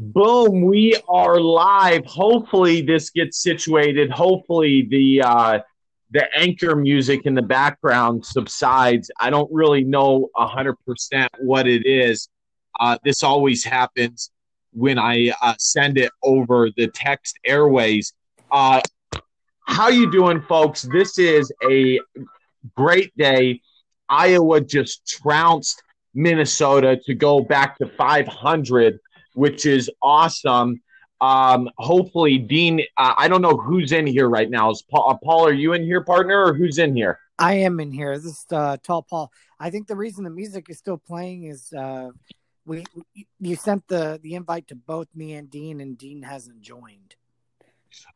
Boom, we are live. Hopefully this gets situated. Hopefully the uh the anchor music in the background subsides. I don't really know 100% what it is. Uh, this always happens when I uh, send it over the text airways. Uh, how you doing, folks? This is a great day. Iowa just trounced Minnesota to go back to 500 which is awesome. Um, hopefully, Dean. Uh, I don't know who's in here right now. Is Paul, uh, Paul? Are you in here, partner, or who's in here? I am in here. This is uh, Tall Paul. I think the reason the music is still playing is uh, we you sent the the invite to both me and Dean, and Dean hasn't joined.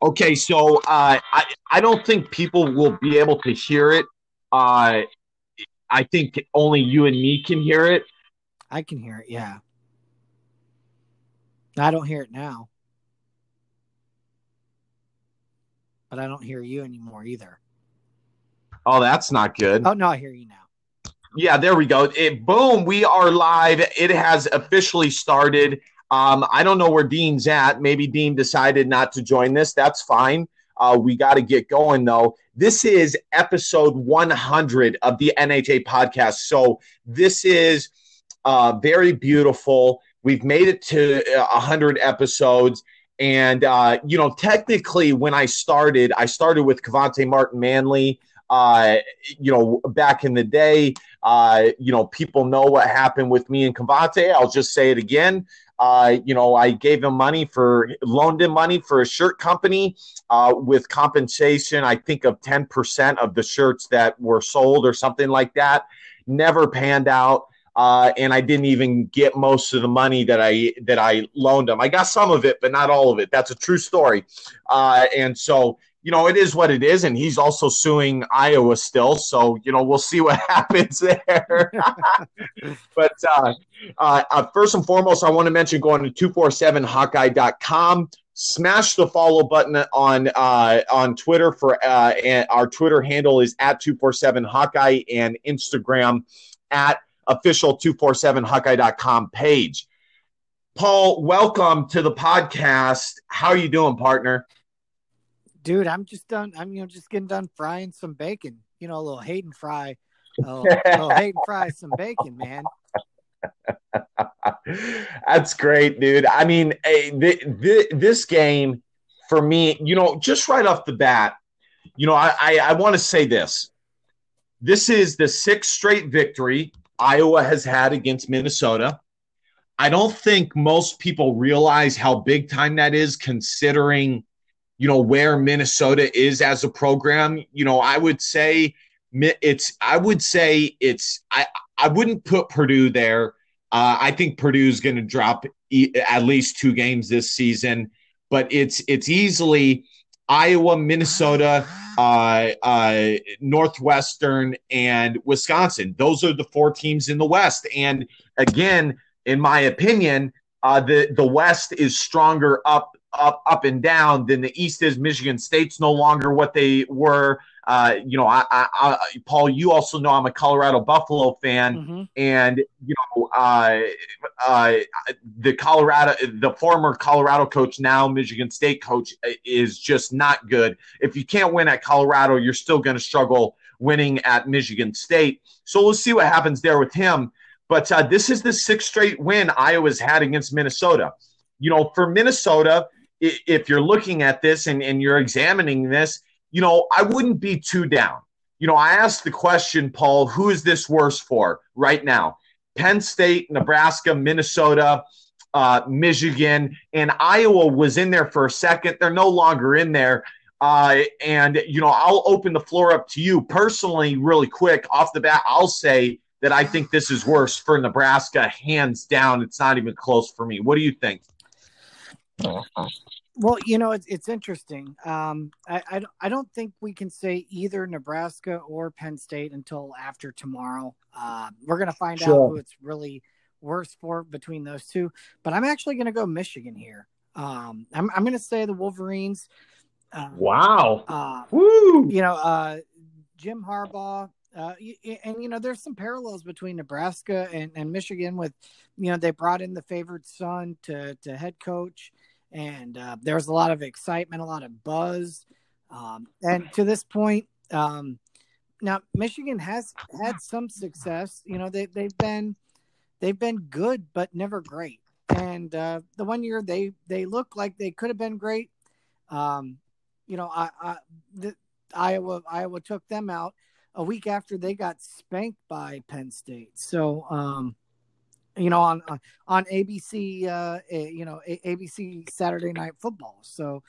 Okay, so uh, I I don't think people will be able to hear it. Uh, I think only you and me can hear it. I can hear it. Yeah. I don't hear it now. But I don't hear you anymore either. Oh, that's not good. Oh, no, I hear you now. Yeah, there we go. It, boom, we are live. It has officially started. Um, I don't know where Dean's at. Maybe Dean decided not to join this. That's fine. Uh, we got to get going, though. This is episode 100 of the NHA podcast. So this is uh, very beautiful. We've made it to 100 uh, episodes. And, uh, you know, technically, when I started, I started with Kevonte Martin Manley. Uh, you know, back in the day, uh, you know, people know what happened with me and Kevonte. I'll just say it again. Uh, you know, I gave him money for, loaned him money for a shirt company uh, with compensation, I think, of 10% of the shirts that were sold or something like that. Never panned out uh, and I didn't even get most of the money that I that I loaned him. I got some of it, but not all of it. That's a true story. Uh, and so, you know, it is what it is. And he's also suing Iowa still. So, you know, we'll see what happens there. but uh, uh, uh, first and foremost, I want to mention going to 247hawkeye.com. Smash the follow button on uh, on Twitter for uh, and our Twitter handle is at 247 Hawkeye and Instagram at official 247hawkeye.com page. Paul, welcome to the podcast. How are you doing, partner? Dude, I'm just done. I'm you know just getting done frying some bacon. You know, a little Hayden fry, a little, a little Hayden fry some bacon, man. That's great, dude. I mean, eh, hey, this game for me, you know, just right off the bat, you know, I, I, I want to say this. This is the sixth straight victory Iowa has had against Minnesota. I don't think most people realize how big time that is considering you know where Minnesota is as a program. You know, I would say it's I would say it's I I wouldn't put Purdue there. Uh, I think Purdue's going to drop e- at least two games this season, but it's it's easily Iowa, Minnesota, uh, uh, Northwestern, and Wisconsin. Those are the four teams in the West. And again, in my opinion, uh, the the West is stronger up up up and down than the East is. Michigan State's no longer what they were. Uh, you know, I, I, I, Paul, you also know I'm a Colorado Buffalo fan, mm-hmm. and you know, uh, uh, the Colorado, the former Colorado coach, now Michigan State coach, is just not good. If you can't win at Colorado, you're still going to struggle winning at Michigan State. So we'll see what happens there with him. But uh, this is the sixth straight win Iowa's had against Minnesota. You know, for Minnesota, if you're looking at this and, and you're examining this, you know, I wouldn't be too down. You know, I asked the question, Paul, who is this worse for right now? Penn State, Nebraska, Minnesota, uh, Michigan, and Iowa was in there for a second. They're no longer in there. Uh, and, you know, I'll open the floor up to you personally, really quick. Off the bat, I'll say that I think this is worse for Nebraska, hands down. It's not even close for me. What do you think? Well, you know, it's it's interesting. Um, I, I, I don't think we can say either Nebraska or Penn State until after tomorrow. Uh, we're gonna find sure. out who it's really worse for between those two. But I'm actually gonna go Michigan here. Um, I'm I'm gonna say the Wolverines. Uh, wow. Uh, Woo! You know, uh, Jim Harbaugh Uh, and you know, there's some parallels between Nebraska and, and Michigan. With you know, they brought in the favorite son to to head coach, and uh, there was a lot of excitement, a lot of buzz. Um, and to this point, um, now Michigan has had some success. You know, they they've been they've been good, but never great. And uh, the one year they they look like they could have been great. Um, you know, I, I the, Iowa Iowa took them out a week after they got spanked by Penn State. So, um, you know, on on ABC, uh, you know, ABC Saturday Night Football. So,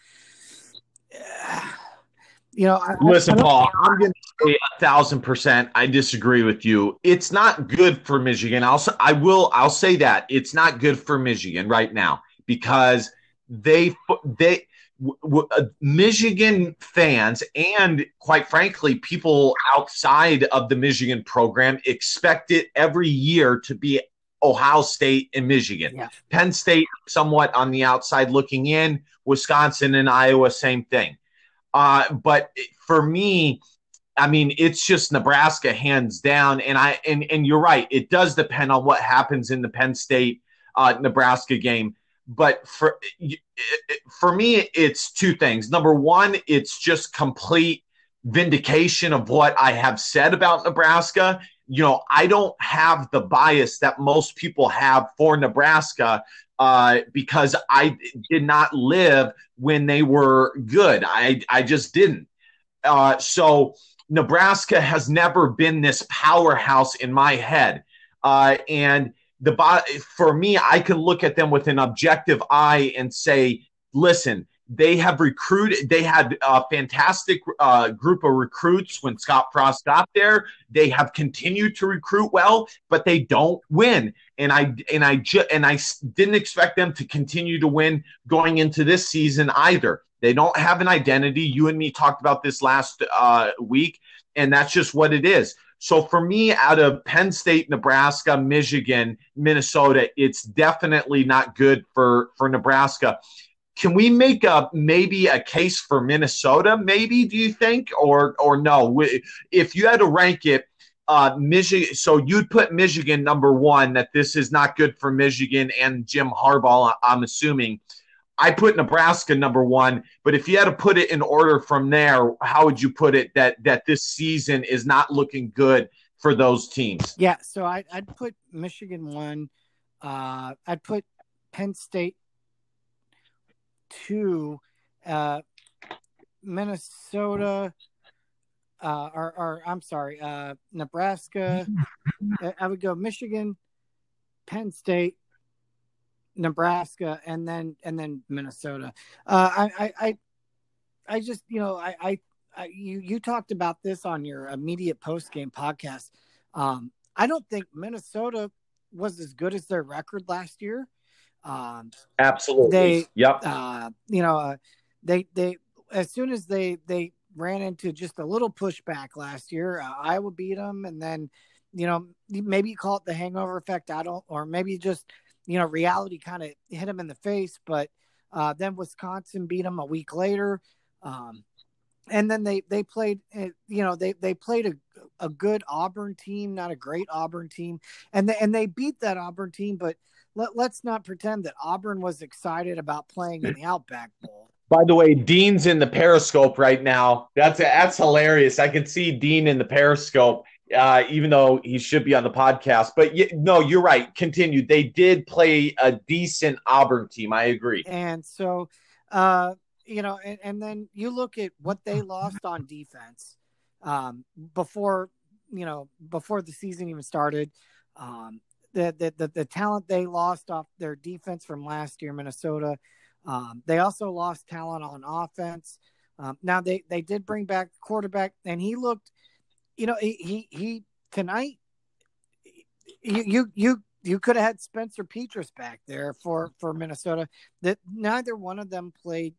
uh, you know, I, listen, I Paul, I'm going to say a thousand percent. I disagree with you. It's not good for Michigan. I'll I will I'll say that it's not good for Michigan right now because they they uh, Michigan fans and quite frankly people outside of the Michigan program expect it every year to be Ohio State and Michigan. Yeah. Penn State somewhat on the outside looking in, Wisconsin and Iowa same thing. Uh, but for me, I mean, it's just Nebraska hands down. And I and and you're right. It does depend on what happens in the Penn State uh, Nebraska game. But for for me, it's two things. Number one, it's just complete vindication of what I have said about Nebraska. You know, I don't have the bias that most people have for Nebraska uh, because I did not live when they were good. I, I just didn't. Uh, so Nebraska has never been this powerhouse in my head. Uh, and the for me, I can look at them with an objective eye and say, listen, they have recruited. They had a fantastic uh, group of recruits when Scott Frost got there. They have continued to recruit well, but they don't win. And I and I ju- and I didn't expect them to continue to win going into this season either. They don't have an identity. You and me talked about this last uh, week, and that's just what it is. So for me, out of Penn State, Nebraska, Michigan, Minnesota, it's definitely not good for for Nebraska. Can we make a maybe a case for Minnesota? Maybe do you think, or or no? If you had to rank it, uh, Michigan. So you'd put Michigan number one. That this is not good for Michigan and Jim Harbaugh. I'm assuming. I put Nebraska number one, but if you had to put it in order from there, how would you put it that that this season is not looking good for those teams? Yeah, so I, would put Michigan one. Uh, I'd put Penn State two, uh, Minnesota, uh, or, or I'm sorry, uh, Nebraska. I would go Michigan, Penn State, Nebraska, and then and then Minnesota. Uh, I, I I I just you know I, I, I you you talked about this on your immediate post game podcast. Um, I don't think Minnesota was as good as their record last year. Um, Absolutely. They, yep. Uh, you know, uh, they they as soon as they they ran into just a little pushback last year, uh, Iowa beat them, and then you know maybe you call it the hangover effect. I don't, or maybe just you know reality kind of hit them in the face. But uh, then Wisconsin beat them a week later. Um, and then they they played uh, you know they they played a a good Auburn team, not a great Auburn team, and they, and they beat that Auburn team, but let, let's not pretend that Auburn was excited about playing in the Outback Bowl. By the way, Dean's in the Periscope right now. That's that's hilarious. I can see Dean in the Periscope, uh, even though he should be on the podcast. But no, you're right. Continue. They did play a decent Auburn team. I agree. And so, uh, you know, and, and then you look at what they lost on defense um, before you know before the season even started. Um, the, the, the talent they lost off their defense from last year, Minnesota. Um, they also lost talent on offense. Um, now they they did bring back quarterback, and he looked, you know, he he, he tonight. You you you you could have had Spencer Petras back there for for Minnesota. That neither one of them played.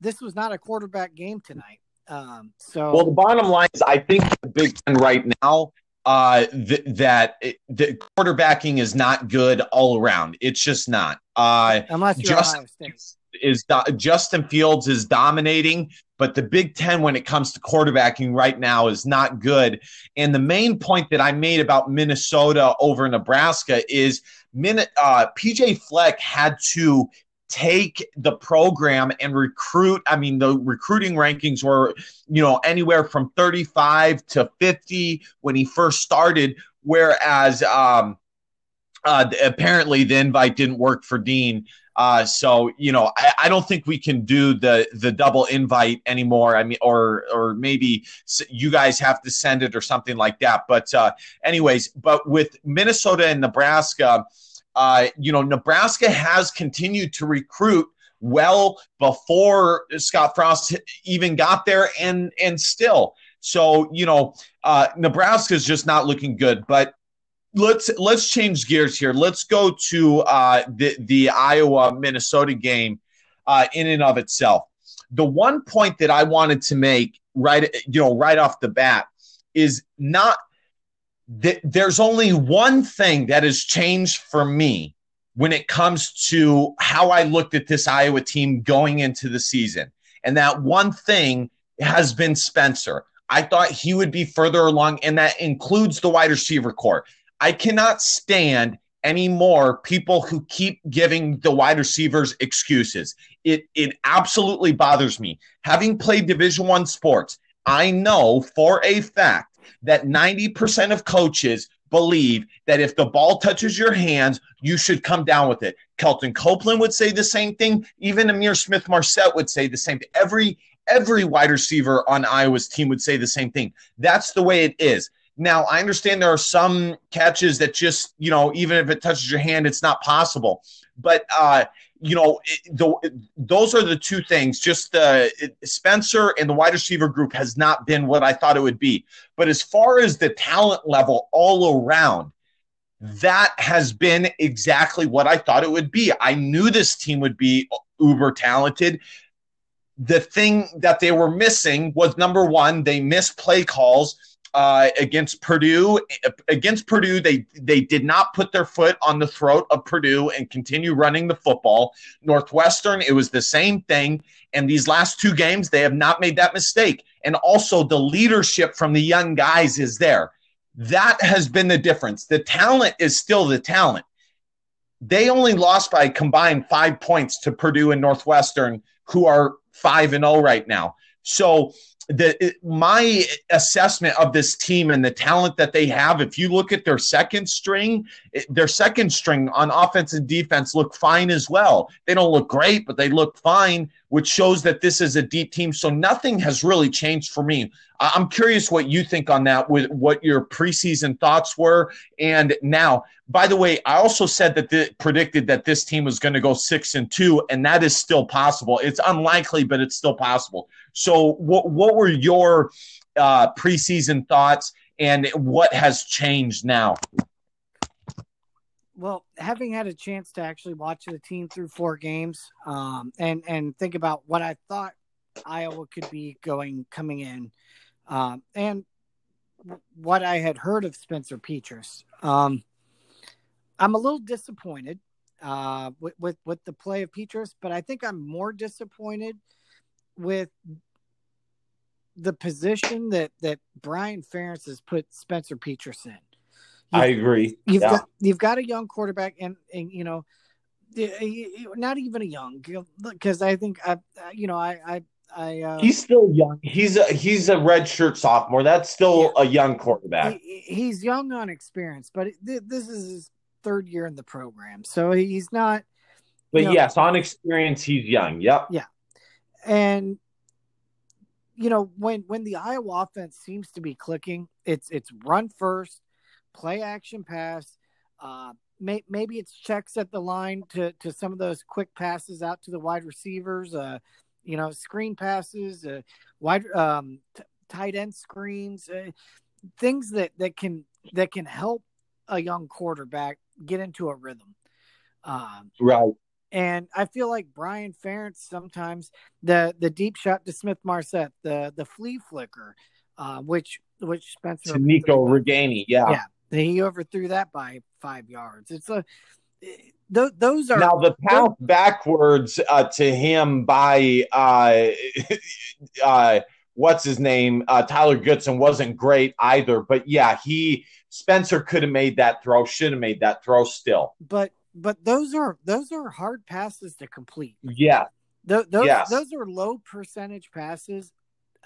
This was not a quarterback game tonight. Um, so well, the bottom line is, I think the Big Ten right now uh, th- that it, the quarterbacking is not good all around. It's just not. Uh, Unless you're Justin is do- Justin Fields is dominating. but the Big Ten, when it comes to quarterbacking right now, is not good. And the main point that I made about Minnesota over Nebraska is uh, PJ Fleck had to take the program and recruit. I mean, the recruiting rankings were, you know, anywhere from 35 to 50 when he first started, whereas um, uh, apparently the invite didn't work for Dean. Uh, so you know, I, I, don't think we can do the the double invite anymore. I mean, or or maybe you guys have to send it or something like that. But uh, anyways, but with Minnesota and Nebraska, uh, you know, Nebraska has continued to recruit well before Scott Frost even got there, and and still. So you know, uh, Nebraska is just not looking good. But let's let's change gears here. Let's go to uh, the the Iowa Minnesota game uh, in and of itself. The one point that I wanted to make right, you know, right off the bat is not that there's only one thing that has changed for me when it comes to how I looked at this Iowa team going into the season. And that one thing has been Spencer. I thought he would be further along, and that includes the wide receiver corps. I cannot stand anymore people who keep giving the wide receivers excuses. It it absolutely bothers me. Having played Division 1 sports, I know for a fact that 90% of coaches believe that if the ball touches your hands, you should come down with it. Kelton Copeland would say the same thing. Even Ihmir Smith-Marsette would say the same thing. Every every wide receiver on Iowa's team would say the same thing. That's the way it is. Now, I understand there are some catches that just, you know, even if it touches your hand, it's not possible. But, uh, you know, the, those are the two things. Just uh, the Spencer and the wide receiver group has not been what I thought it would be. But as far as the talent level all around, that has been exactly what I thought it would be. I knew this team would be uber talented. The thing that they were missing was number one, they missed play calls uh, against Purdue. Against Purdue, they they did not put their foot on the throat of Purdue and continue running the football. Northwestern, it was the same thing. And these last two games, they have not made that mistake. And also, the leadership from the young guys is there. That has been the difference. The talent is still the talent. They only lost by combined five points to Purdue and Northwestern, who are five and zero oh right now. So the my assessment of this team and the talent that they have if you look at their second string their second string on offense and defense look fine as well. They don't look great but they look fine which shows that this is a deep team. So nothing has really changed for me. I'm curious what you think on that with what your preseason thoughts were. And now by the way i also said that the, predicted that this team was going to go six and two and that is still possible. It's unlikely but it's still possible. So, what what were your uh, preseason thoughts, and what has changed now? Well, having had a chance to actually watch the team through four games, um, and and think about what I thought Iowa could be going coming in, um, and what I had heard of Spencer Petras, um, I'm a little disappointed uh, with, with with the play of Petras, but I think I'm more disappointed with the position that that Brian Ferentz has put Spencer Petras in. I agree. You've yeah. got you've got a young quarterback, and and you know, not even a young because I think I you know I I. I, uh, he's still young. He's a he's a redshirt sophomore. That's still yeah, a young quarterback. He, he's young on experience, but this is his third year in the program, so he's not. But know, yes, on experience, he's young. Yep. Yeah, and you know when when the Iowa offense seems to be clicking, it's it's run first, play action pass. Uh, may, maybe it's checks at the line to to some of those quick passes out to the wide receivers. Uh, you know, screen passes, uh, wide um, t- tight end screens, uh, things that that can that can help a young quarterback get into a rhythm. Um, right. And I feel like Brian Ferentz sometimes the the deep shot to Smith-Marsette, the the flea flicker, uh, which which Spencer to Nico Ragaini, yeah, yeah, he overthrew that by five yards. It's a th- those are now the path backwards uh, to him by uh, uh, what's his name uh, Tyler Goodson wasn't great either. But yeah, he Spencer could have made that throw, should have made that throw still. But but those are those are hard passes to complete. Yeah, Th- those yes. those are low percentage passes.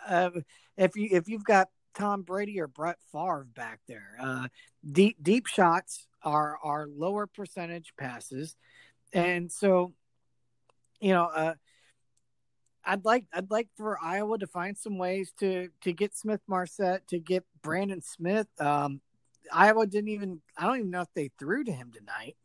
Uh, if you if you've got Tom Brady or Brett Favre back there, uh, deep deep shots are are lower percentage passes, and so you know. Uh, I'd like I'd like for Iowa to find some ways to to get Smith-Marsette to get Brandon Smith. Um, Iowa didn't even I don't even know if they threw to him tonight.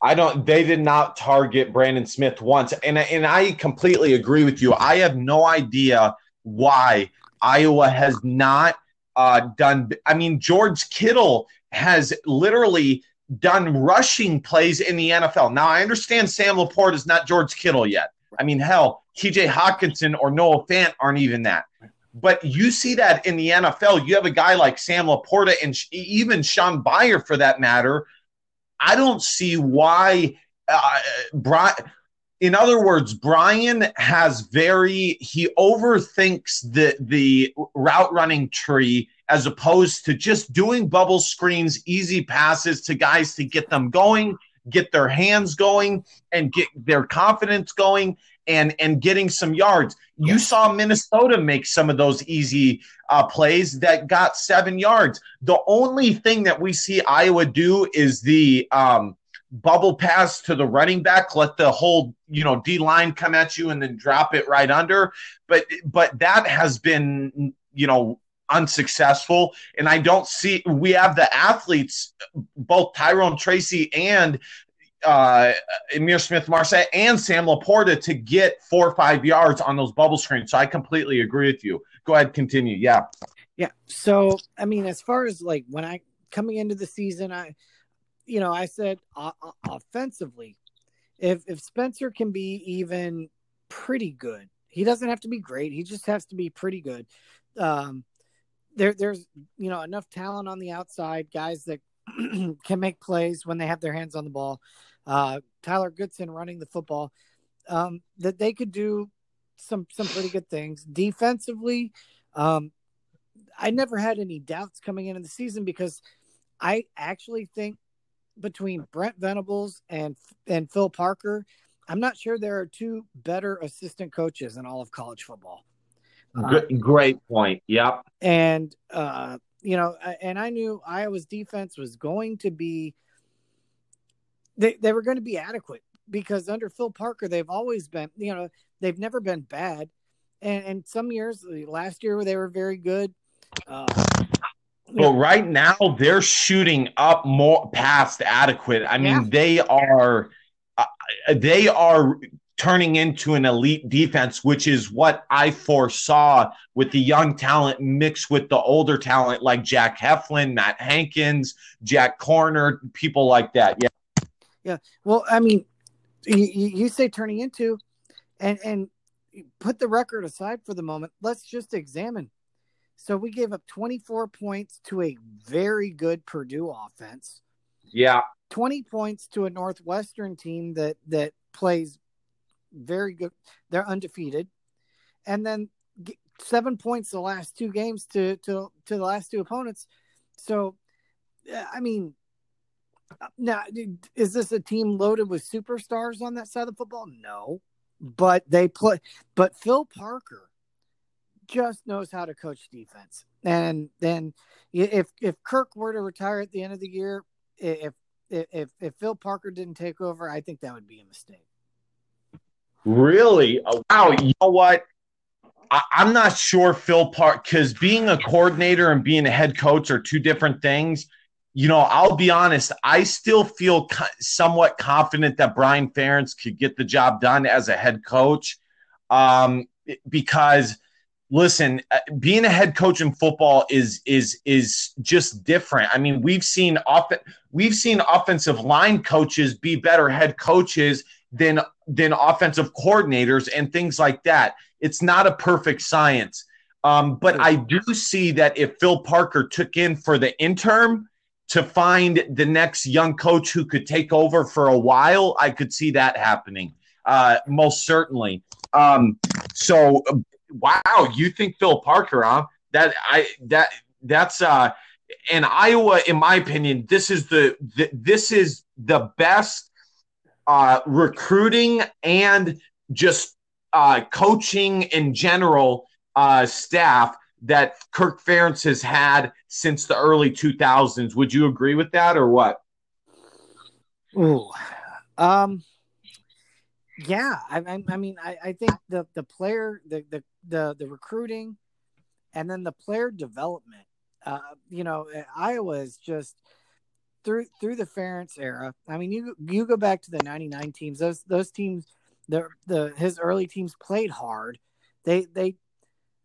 I don't. They did not target Brandon Smith once, and and I completely agree with you. I have no idea why Iowa has not uh, done. I mean, George Kittle has literally done rushing plays in the NFL. Now, I understand Sam LaPorta is not George Kittle yet. I mean, hell, TJ Hockenson or Noah Fant aren't even that. But you see that in the NFL. You have a guy like Sam LaPorta and even Shaun Beyer, for that matter, I don't see why uh, Brian. In other words, Brian has very he overthinks the the route running tree as opposed to just doing bubble screens, easy passes to guys to get them going, get their hands going, and get their confidence going, and and getting some yards. You saw Minnesota make some of those easy uh, plays that got seven yards. The only thing that we see Iowa do is the um, bubble pass to the running back, let the whole you know D line come at you and then drop it right under. But but that has been you know unsuccessful. And I don't see we have the athletes, both Tyrone Tracy and uh, Ihmir Smith-Marsette and Sam LaPorta to get four or five yards on those bubble screens. So I completely agree with you. Go ahead, continue. Yeah. Yeah. So, I mean, as far as like when I coming into the season, I, you know, I said uh, uh, offensively, if if Spencer can be even pretty good, he doesn't have to be great. He just has to be pretty good. Um, there, there's you know enough talent on the outside, guys that can make plays when they have their hands on the ball uh, Tyler Goodson running the football, um, that they could do some some pretty good things defensively. Um, I never had any doubts coming into the season because I actually think between Brent Venables and and Phil Parker, I'm not sure there are two better assistant coaches in all of college football. Great point. Yep. And uh, you know, and I knew Iowa's defense was going to be they, they were going to be adequate because under Phil Parker, they've always been, you know, they've never been bad. And, and some years, last year, they were very good. Uh, well, right now they're shooting up more past adequate. I mean, yeah. they are, uh, they are turning into an elite defense, which is what I foresaw with the young talent mixed with the older talent like Jack Heflin, Matt Hankins, Jack Koerner, people like that. Yeah. Yeah. Well, I mean, you, you say turning into, and and put the record aside for the moment. Let's just examine. So we gave up 24 points to a very good Purdue offense. Yeah. 20 points to a Northwestern team that that plays very good. They're undefeated. And then seven points the last two games to to to the last two opponents. So uh, I mean, uh, now, is this a team loaded with superstars on that side of the football? No, but they play. But Phil Parker just knows how to coach defense, and then if if Kirk were to retire at the end of the year, if if if Phil Parker didn't take over, I think that would be a mistake. Really? Oh, wow. You know what? I, am not sure Phil Park because being a coordinator and being a head coach are two different things you know, I'll be honest, I still feel co- somewhat confident that Brian Ferentz could get the job done as a head coach. Um, because listen, uh, being a head coach in football is is is just different. I mean, we've seen off we've seen offensive line coaches be better head coaches than than offensive coordinators and things like that. It's not a perfect science. Um, but I do see that if Phil Parker took in for the interim, to find the next young coach who could take over for a while, I could see that happening. Uh, most certainly. Um, so, wow, you think Phil Parker, huh? That I that that's uh, in Iowa, in my opinion, this is the, the this is the best uh, recruiting and just uh, coaching in general uh, staff that Kirk Ferentz has had since the early 2000s. Would you agree with that or what? Ooh, um, yeah. I, I mean, I, I think the the player, the, the the the recruiting, and then the player development. Uh, you know, Iowa is just through through the Ferentz era. I mean, you you go back to the '99 teams; those those teams, the the his early teams played hard. They they,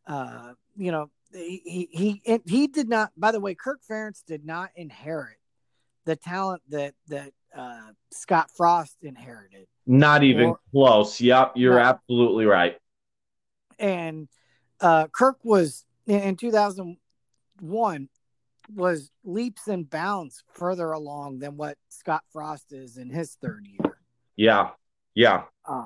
uh, you know, he he he did not. By the way, Kirk Ferentz did not inherit the talent that that uh, Scott Frost inherited. Not even or, close. Yep, you're absolutely right. And uh, Kirk was in, in 2001 was leaps and bounds further along than what Scott Frost is in his third year. Yeah, yeah. Uh,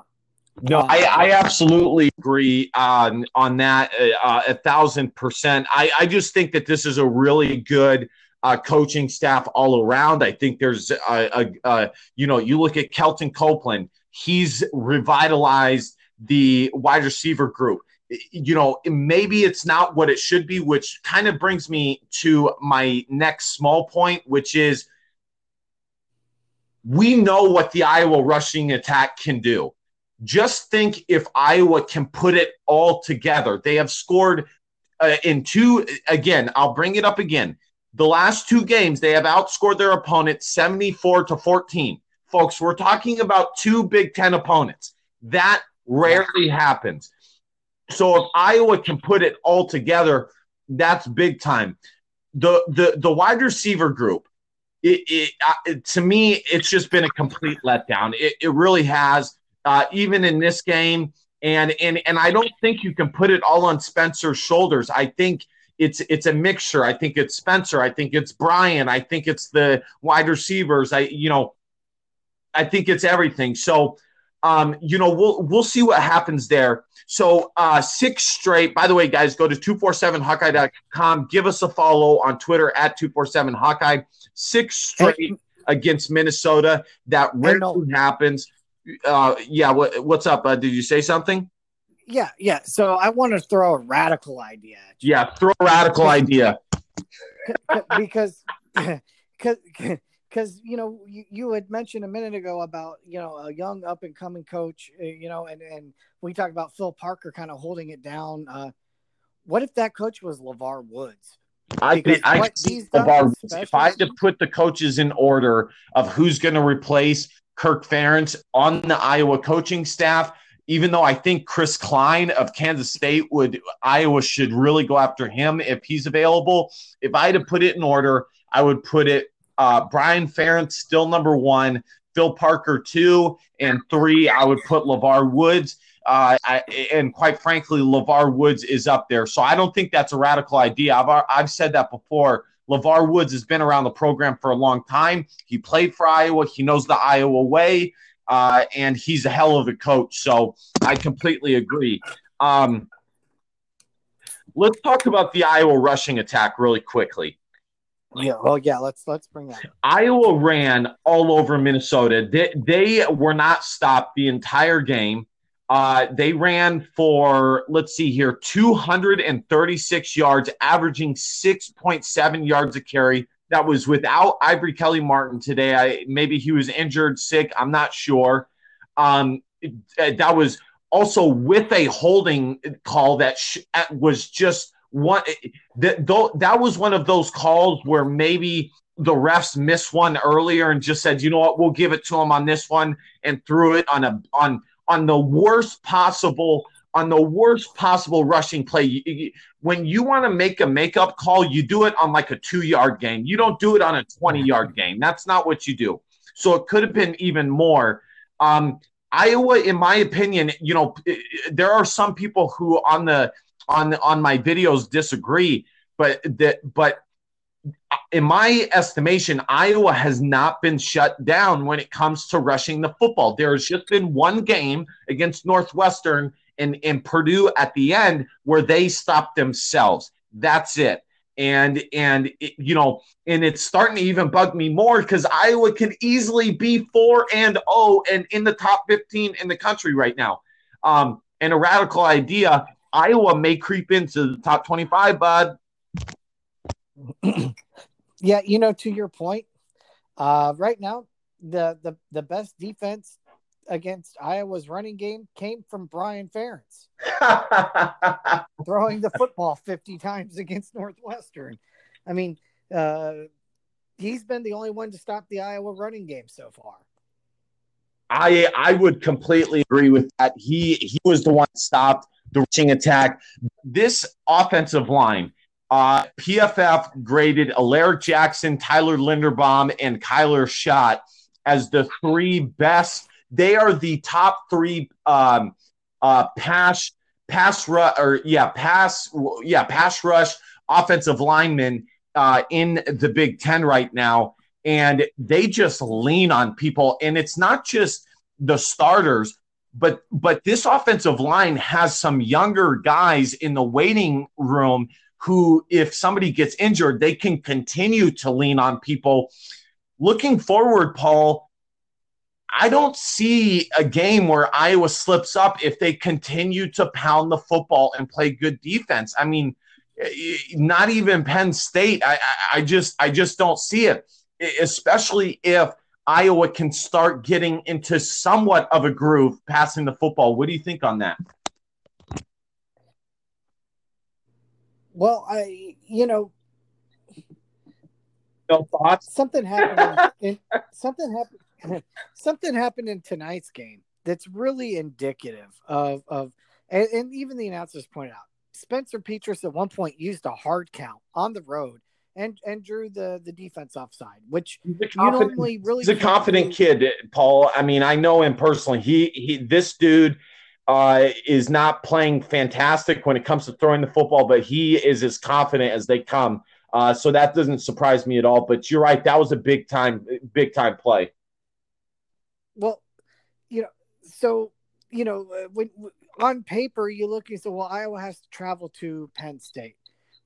no, uh, I, I absolutely agree on on that uh, a thousand percent. I, I just think that this is a really good uh, coaching staff all around. I think there's a, a, a, you know you look at Kelton Copeland, he's revitalized the wide receiver group you know, maybe it's not what it should be, which kind of brings me to my next small point, which is we know what the Iowa rushing attack can do. Just think if Iowa can put it all together. They have scored uh, in two, again, I'll bring it up again. The last two games, they have outscored their opponent 74 to 14. Folks, we're talking about two Big Ten opponents. That rarely happens. So if Iowa can put it all together, that's big time. The the the wide receiver group, it, it, it to me, it's just been a complete letdown. It, it really has, uh, even in this game. And and and I don't think you can put it all on Spencer's shoulders. I think it's it's a mixture. I think it's Spencer. I think it's Brian. I think it's the wide receivers. I you know, I think it's everything. So um, you know, we'll we'll see what happens there. So uh, six straight. By the way, guys, go to 247hawkeye.com. Give us a follow on Twitter at 247hawkeye. Six straight hey. against Minnesota. That rarely happens. Uh, yeah, what, what's up? Uh, did you say something? Yeah, yeah. So I want to throw a radical idea. Yeah, throw a radical idea. because because because you know you, you had mentioned a minute ago about you know a young up and coming coach uh, you know and and we talked about phil parker kind of holding it down uh, what if that coach was levar woods I think I LeVar Woods. If I had to put the coaches in order of who's going to replace Kirk Ferentz on the Iowa coaching staff, even though I think Chris Klein of Kansas State would Iowa should really go after him if he's available. If I had to put it in order, I would put it uh, Brian Ferentz still number one, Phil Parker two, and three. I would put LeVar Woods. Uh, I, and quite frankly, LeVar Woods is up there. So I don't think that's a radical idea. I've, I've said that before. LeVar Woods has been around the program for a long time. He played for Iowa. He knows the Iowa way, uh, and he's a hell of a coach. So I completely agree. Um, let's talk about the Iowa rushing attack really quickly. Yeah. Well, yeah. Let's let's bring that. Up. Iowa ran all over Minnesota. They they were not stopped the entire game. Uh, they ran for let's see here, 236 yards, averaging 6.7 yards a carry. That was without Ivory Kelly Martin today. I maybe he was injured, sick. I'm not sure. Um, that was also with a holding call that sh- was just one that that was one of those calls where maybe the refs missed one earlier and just said, you know what, we'll give it to him on this one and threw it on a on on the worst possible on the worst possible rushing play. When you want to make a makeup call, you do it on like a two yard game. You don't do it on a 20 yard game. That's not what you do. So it could have been even more. Um, Iowa, in my opinion, you know, there are some people who on the on on my videos disagree, but that but in my estimation, Iowa has not been shut down when it comes to rushing the football. There's just been one game against Northwestern and, and Purdue at the end where they stopped themselves. That's it. And and it, you know, and it's starting to even bug me more because Iowa can easily be four and oh and in the top 15 in the country right now. Um, and a radical idea, Iowa may creep into the top 25, bud. yeah, you know, to your point, uh, right now the the the best defense against Iowa's running game came from Brian Ferentz throwing the football 50 times against Northwestern. I mean, uh, he's been the only one to stop the Iowa running game so far. I I would completely agree with that. He he was the one stopped the rushing attack. This offensive line, uh, PFF graded Alaric Jackson, Tyler Linderbaum, and Kyler Schott as the three best. They are the top three um, uh, pass pass rush or yeah pass yeah pass rush offensive linemen uh, in the Big Ten right now, and they just lean on people. And it's not just the starters, but but this offensive line has some younger guys in the waiting room who, if somebody gets injured, they can continue to lean on people. Looking forward, Paul, I don't see a game where Iowa slips up if they continue to pound the football and play good defense. I mean, not even Penn State. I, I just I just don't see it, especially if Iowa can start getting into somewhat of a groove passing the football. What do you think on that? Well, I you know no thoughts. Something happened. In, something happened. something happened in tonight's game that's really indicative of of, and, and even the announcers pointed out. Spencer Petras at one point used a hard count on the road and and drew the the defense offside, which you normally really. He's a confident do. kid, Paul. I mean, I know him personally. He he. This dude uh, is not playing fantastic when it comes to throwing the football, but he is as confident as they come. Uh, so that doesn't surprise me at all. But you're right; that was a big time, big time play. Well, you know, so you know, uh, when on paper you look, you say, well, Iowa has to travel to Penn State.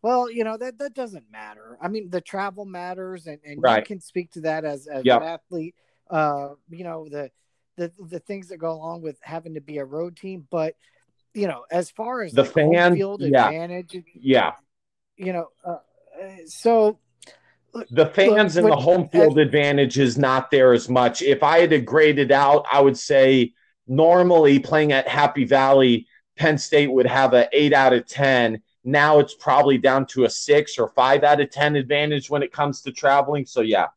Well, you know that that doesn't matter. I mean, the travel matters, and, and right. you can speak to that as, as yep. an athlete. Uh, you know the the the things that go along with having to be a road team, but you know, as far as the like fan field yeah. advantage, yeah, you know, uh, so the fans look, and the home field advantage is not there as much. If I had to grade it out, I would say normally playing at Happy Valley, Penn State would have an eight out of ten. Now it's probably down to a six or five out of ten advantage when it comes to traveling. So yeah.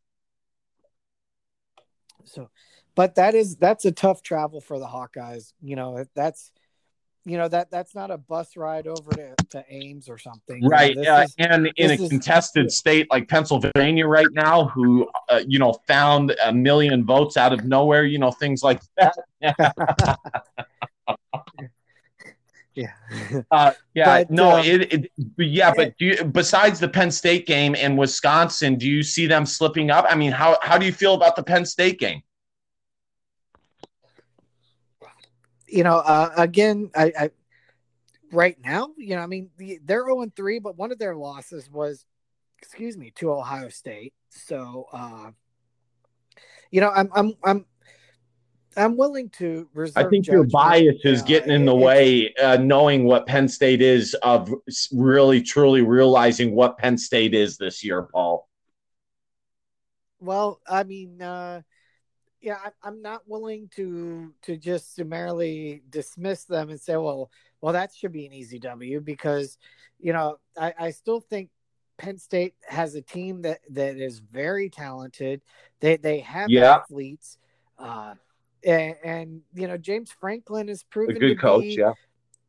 So but that is that's a tough travel for the Hawkeyes. You know, that's you know that that's not a bus ride over to, to Ames or something. Right. You know, uh, is, and in a is, contested state like Pennsylvania right now, who uh, you know found a million votes out of nowhere, you know things like that. yeah. Uh, yeah. But, no. Um, it, it, Yeah. But do you, besides the Penn State game and Wisconsin, do you see them slipping up? I mean, how how do you feel about the Penn State game? you know, uh, again, I, I, right now, you know, I mean, they're 0 3, but one of their losses was, excuse me, to Ohio State. So, uh, you know, I'm, I'm, I'm, I'm willing to reserve. I think your bias is getting in the way, uh, knowing what Penn State is of really truly realizing what Penn State is this year, Paul. Well, I mean, uh, yeah, I'm not willing to to just summarily dismiss them and say, well, well, that should be an easy W because, you know, I, I still think Penn State has a team that that is very talented. They they have yeah. athletes, uh, and, and, you know James Franklin has proven a good coach. yeah,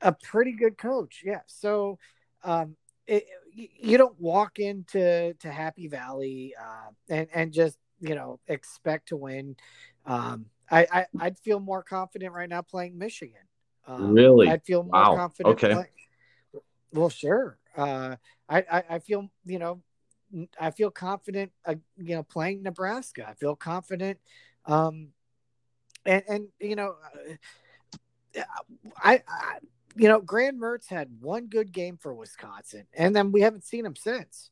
a pretty good coach. Yeah, so um, it, you don't walk into to Happy Valley uh, and and just you know expect to win. Um, I, I would feel more confident right now playing Michigan. Um, really, I'd feel more wow. confident. Okay. Play, well, sure. Uh, I, I I feel you know I feel confident, uh, you know, playing Nebraska. I feel confident, um, and and you know, I, I you know, Graham Mertz had one good game for Wisconsin, and then we haven't seen him since.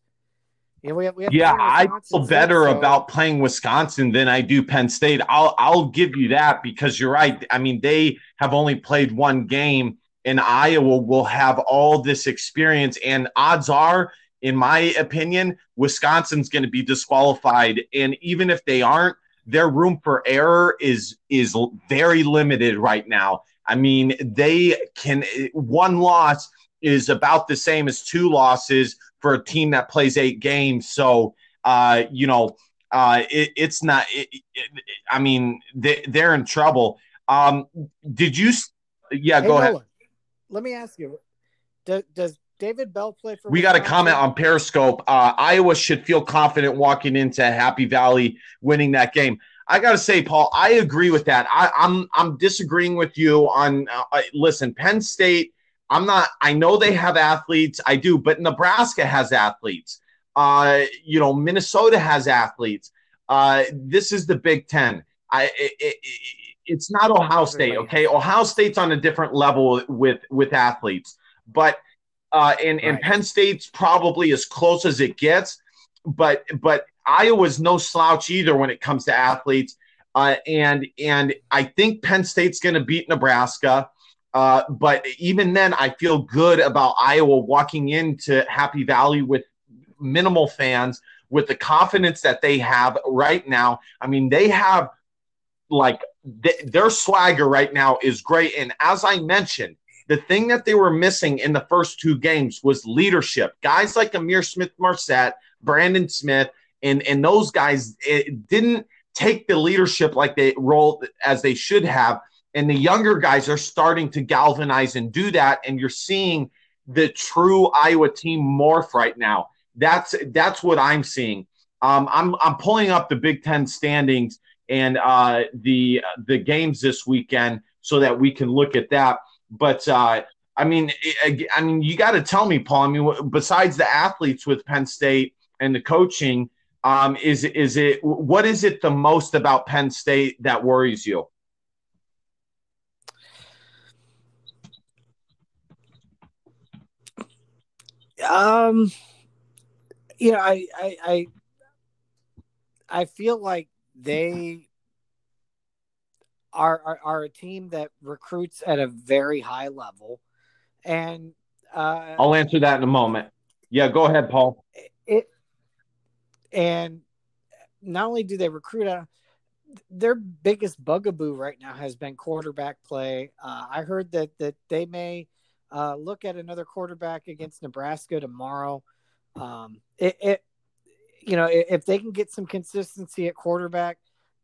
Yeah, we have, we have yeah, I feel better so. about playing Wisconsin than I do Penn State. I'll I'll give you that because you're right. I mean, they have only played one game, and Iowa will have all this experience. And odds are, in my opinion, Wisconsin's going to be disqualified. And even if they aren't, their room for error is is very limited right now. I mean, they can one loss is about the same as two losses for a team that plays eight games. So, uh, you know, uh, it, it's not. It, it, I mean, they, are in trouble. Um, did you? Yeah, hey, go Nolan, ahead. Let me ask you: Does, does David Bell play for? We got a comment on Periscope. Uh, Iowa should feel confident walking into Happy Valley, winning that game. I got to say, Paul, I agree with that. I, am I'm, I'm disagreeing with you on. Uh, listen, Penn State I'm not, I know they have athletes. I do, but Nebraska has athletes. Uh, you know, Minnesota has athletes. Uh, this is the Big Ten. I, it, it, it's not Ohio State, okay? Ohio State's on a different level with with athletes, but uh, and right. and Penn State's probably as close as it gets. But but Iowa's no slouch either when it comes to athletes. Uh, and and I think Penn State's going to beat Nebraska. Uh, but even then, I feel good about Iowa walking into Happy Valley with minimal fans, with the confidence that they have right now. I mean, they have like th- their swagger right now is great. And as I mentioned, the thing that they were missing in the first two games was leadership. Guys like Ihmir Smith-Marsette, Brandon Smith, and and those guys didn't take the leadership like they rolled as they should have. And the younger guys are starting to galvanize and do that and you're seeing the true Iowa team morph right now. That's that's what I'm seeing. Um, I'm I'm pulling up the Big Ten standings and uh, the the games this weekend so that we can look at that but uh, I mean I mean you got to tell me Paul I mean besides the athletes with Penn State and the coaching um, is is it what is it the most about Penn State that worries you? Um, you know, I, I, I, I feel like they are, are, are a team that recruits at a very high level, and uh, I'll answer that in a moment. Yeah, go ahead, Paul. It and not only do they recruit a their biggest bugaboo right now has been quarterback play. Uh, I heard that that they may uh, look at another quarterback against Nebraska tomorrow. Um, it, it, you know, if they can get some consistency at quarterback,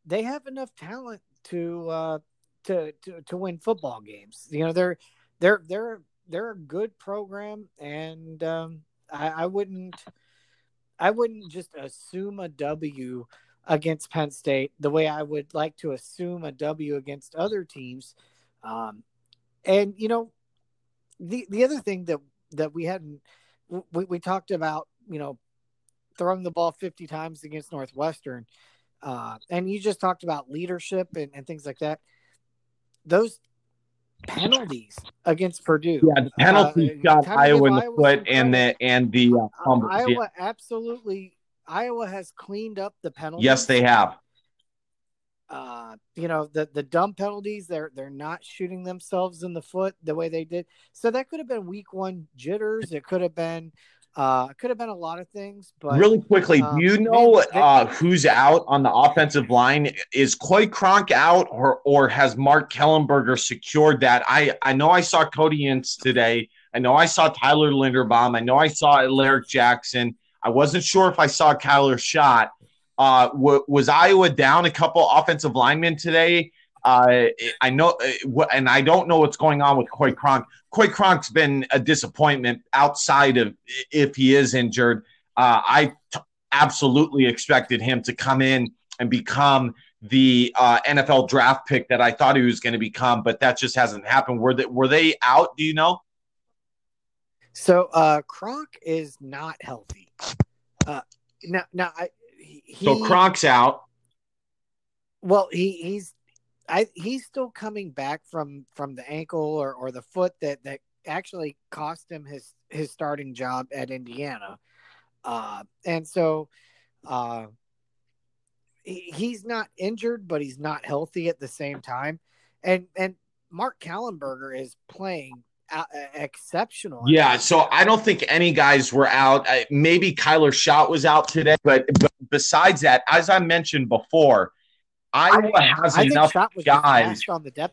they have enough talent to uh, to, to to win football games. You know, they're they're they're they're a good program, and um, I, I wouldn't I wouldn't just assume a W against Penn State the way I would like to assume a W against other teams. Um, and you know, the the other thing that that we hadn't we, we talked about you know throwing the ball 50 times against northwestern uh, and you just talked about leadership and, and things like that. Those penalties against purdue yeah the penalties uh, got iowa in the foot and the and the uh, uh iowa yeah. absolutely iowa has cleaned up the penalties. Yes they have. Uh, you know the the dumb penalties they're they're not shooting themselves in the foot the way they did. So that could have been week one jitters. It could have been uh could have been a lot of things but really quickly um, do you know uh who's out on the offensive line? Is Coy Cronk out or or has Mark Kallenberger secured that? I i know i saw Cody Ince today. I know i saw Tyler Linderbaum. I know i saw Alaric Jackson. I wasn't sure if i saw Kyler Schott. uh, w- was Iowa down a couple offensive linemen today? Uh, I know, uh, and I don't know what's going on with Coy Cronk. Coy Cronk's been a disappointment outside of if he is injured. Uh, I t- absolutely expected him to come in and become the uh, NFL draft pick that I thought he was going to become, but that just hasn't happened. Were they were they out? Do you know? So uh, Cronk is not healthy. Uh, now, now I, he, so Cronk's out. Well, he he's I he's still coming back from from the ankle or, or the foot that that actually cost him his his starting job at Indiana, uh, and so uh, he, he's not injured, but he's not healthy at the same time, and and Mark Kallenberger is playing exceptional. Yeah, so I don't think any guys were out. maybe Kyler Schott was out today, but, but besides that, as I mentioned before, Iowa has I enough guys.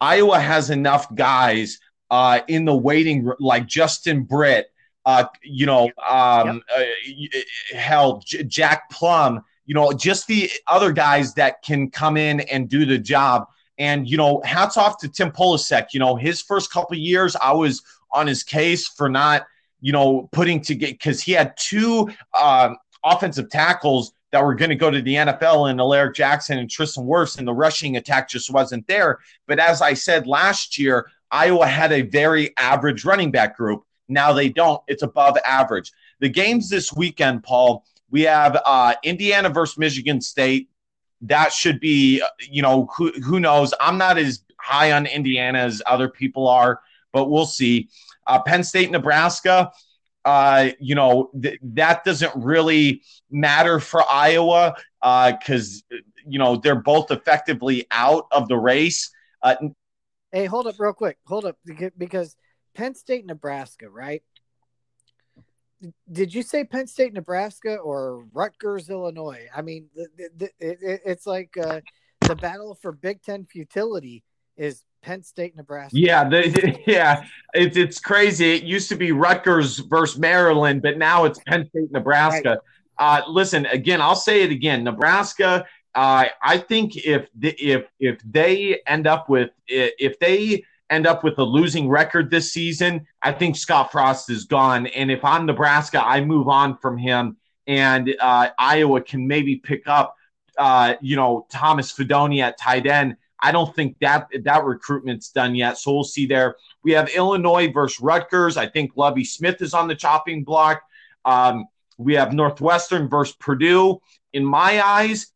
Iowa has enough guys uh, in the waiting room, like Justin Britt, uh, you know, um, yep. uh, hell, J- Jack Plumb, you know, just the other guys that can come in and do the job. And you know, hats off to Tim Polasek. You know, his first couple years, I was on his case for not, you know, putting to get because he had two um, offensive tackles that were going to go to the NFL and Alaric Jackson and Tristan Wirfs, and the rushing attack just wasn't there. But as I said last year, Iowa had a very average running back group. Now they don't. It's above average. The games this weekend, Paul, we have uh, Indiana versus Michigan State. That should be, you know, who, who knows? I'm not as high on Indiana as other people are, but we'll see. Uh, Penn State, Nebraska uh, you know, th- that doesn't really matter for Iowa because, uh, you know, they're both effectively out of the race. Uh, hey, hold up real quick. Hold up because Penn State, Nebraska, right? Did you say Penn State, Nebraska, or Rutgers, Illinois? I mean, the, the, it, it's like uh, the battle for Big Ten futility is Penn State, Nebraska. Yeah, the, yeah, it's it's crazy. It used to be Rutgers versus Maryland, but now it's Penn State, Nebraska. Right. Uh, listen, again, I'll say it again. Nebraska. Uh, I think if the, if if they end up with if they end up with a losing record this season, I think Scott Frost is gone. And if I'm Nebraska, I move on from him, and uh, Iowa can maybe pick up, uh, you know, Thomas Fidone at tight end I don't think that that recruitment's done yet. So we'll see there. We have Illinois versus Rutgers. I think Lovie Smith is on the chopping block. Um, we have Northwestern versus Purdue. In my eyes,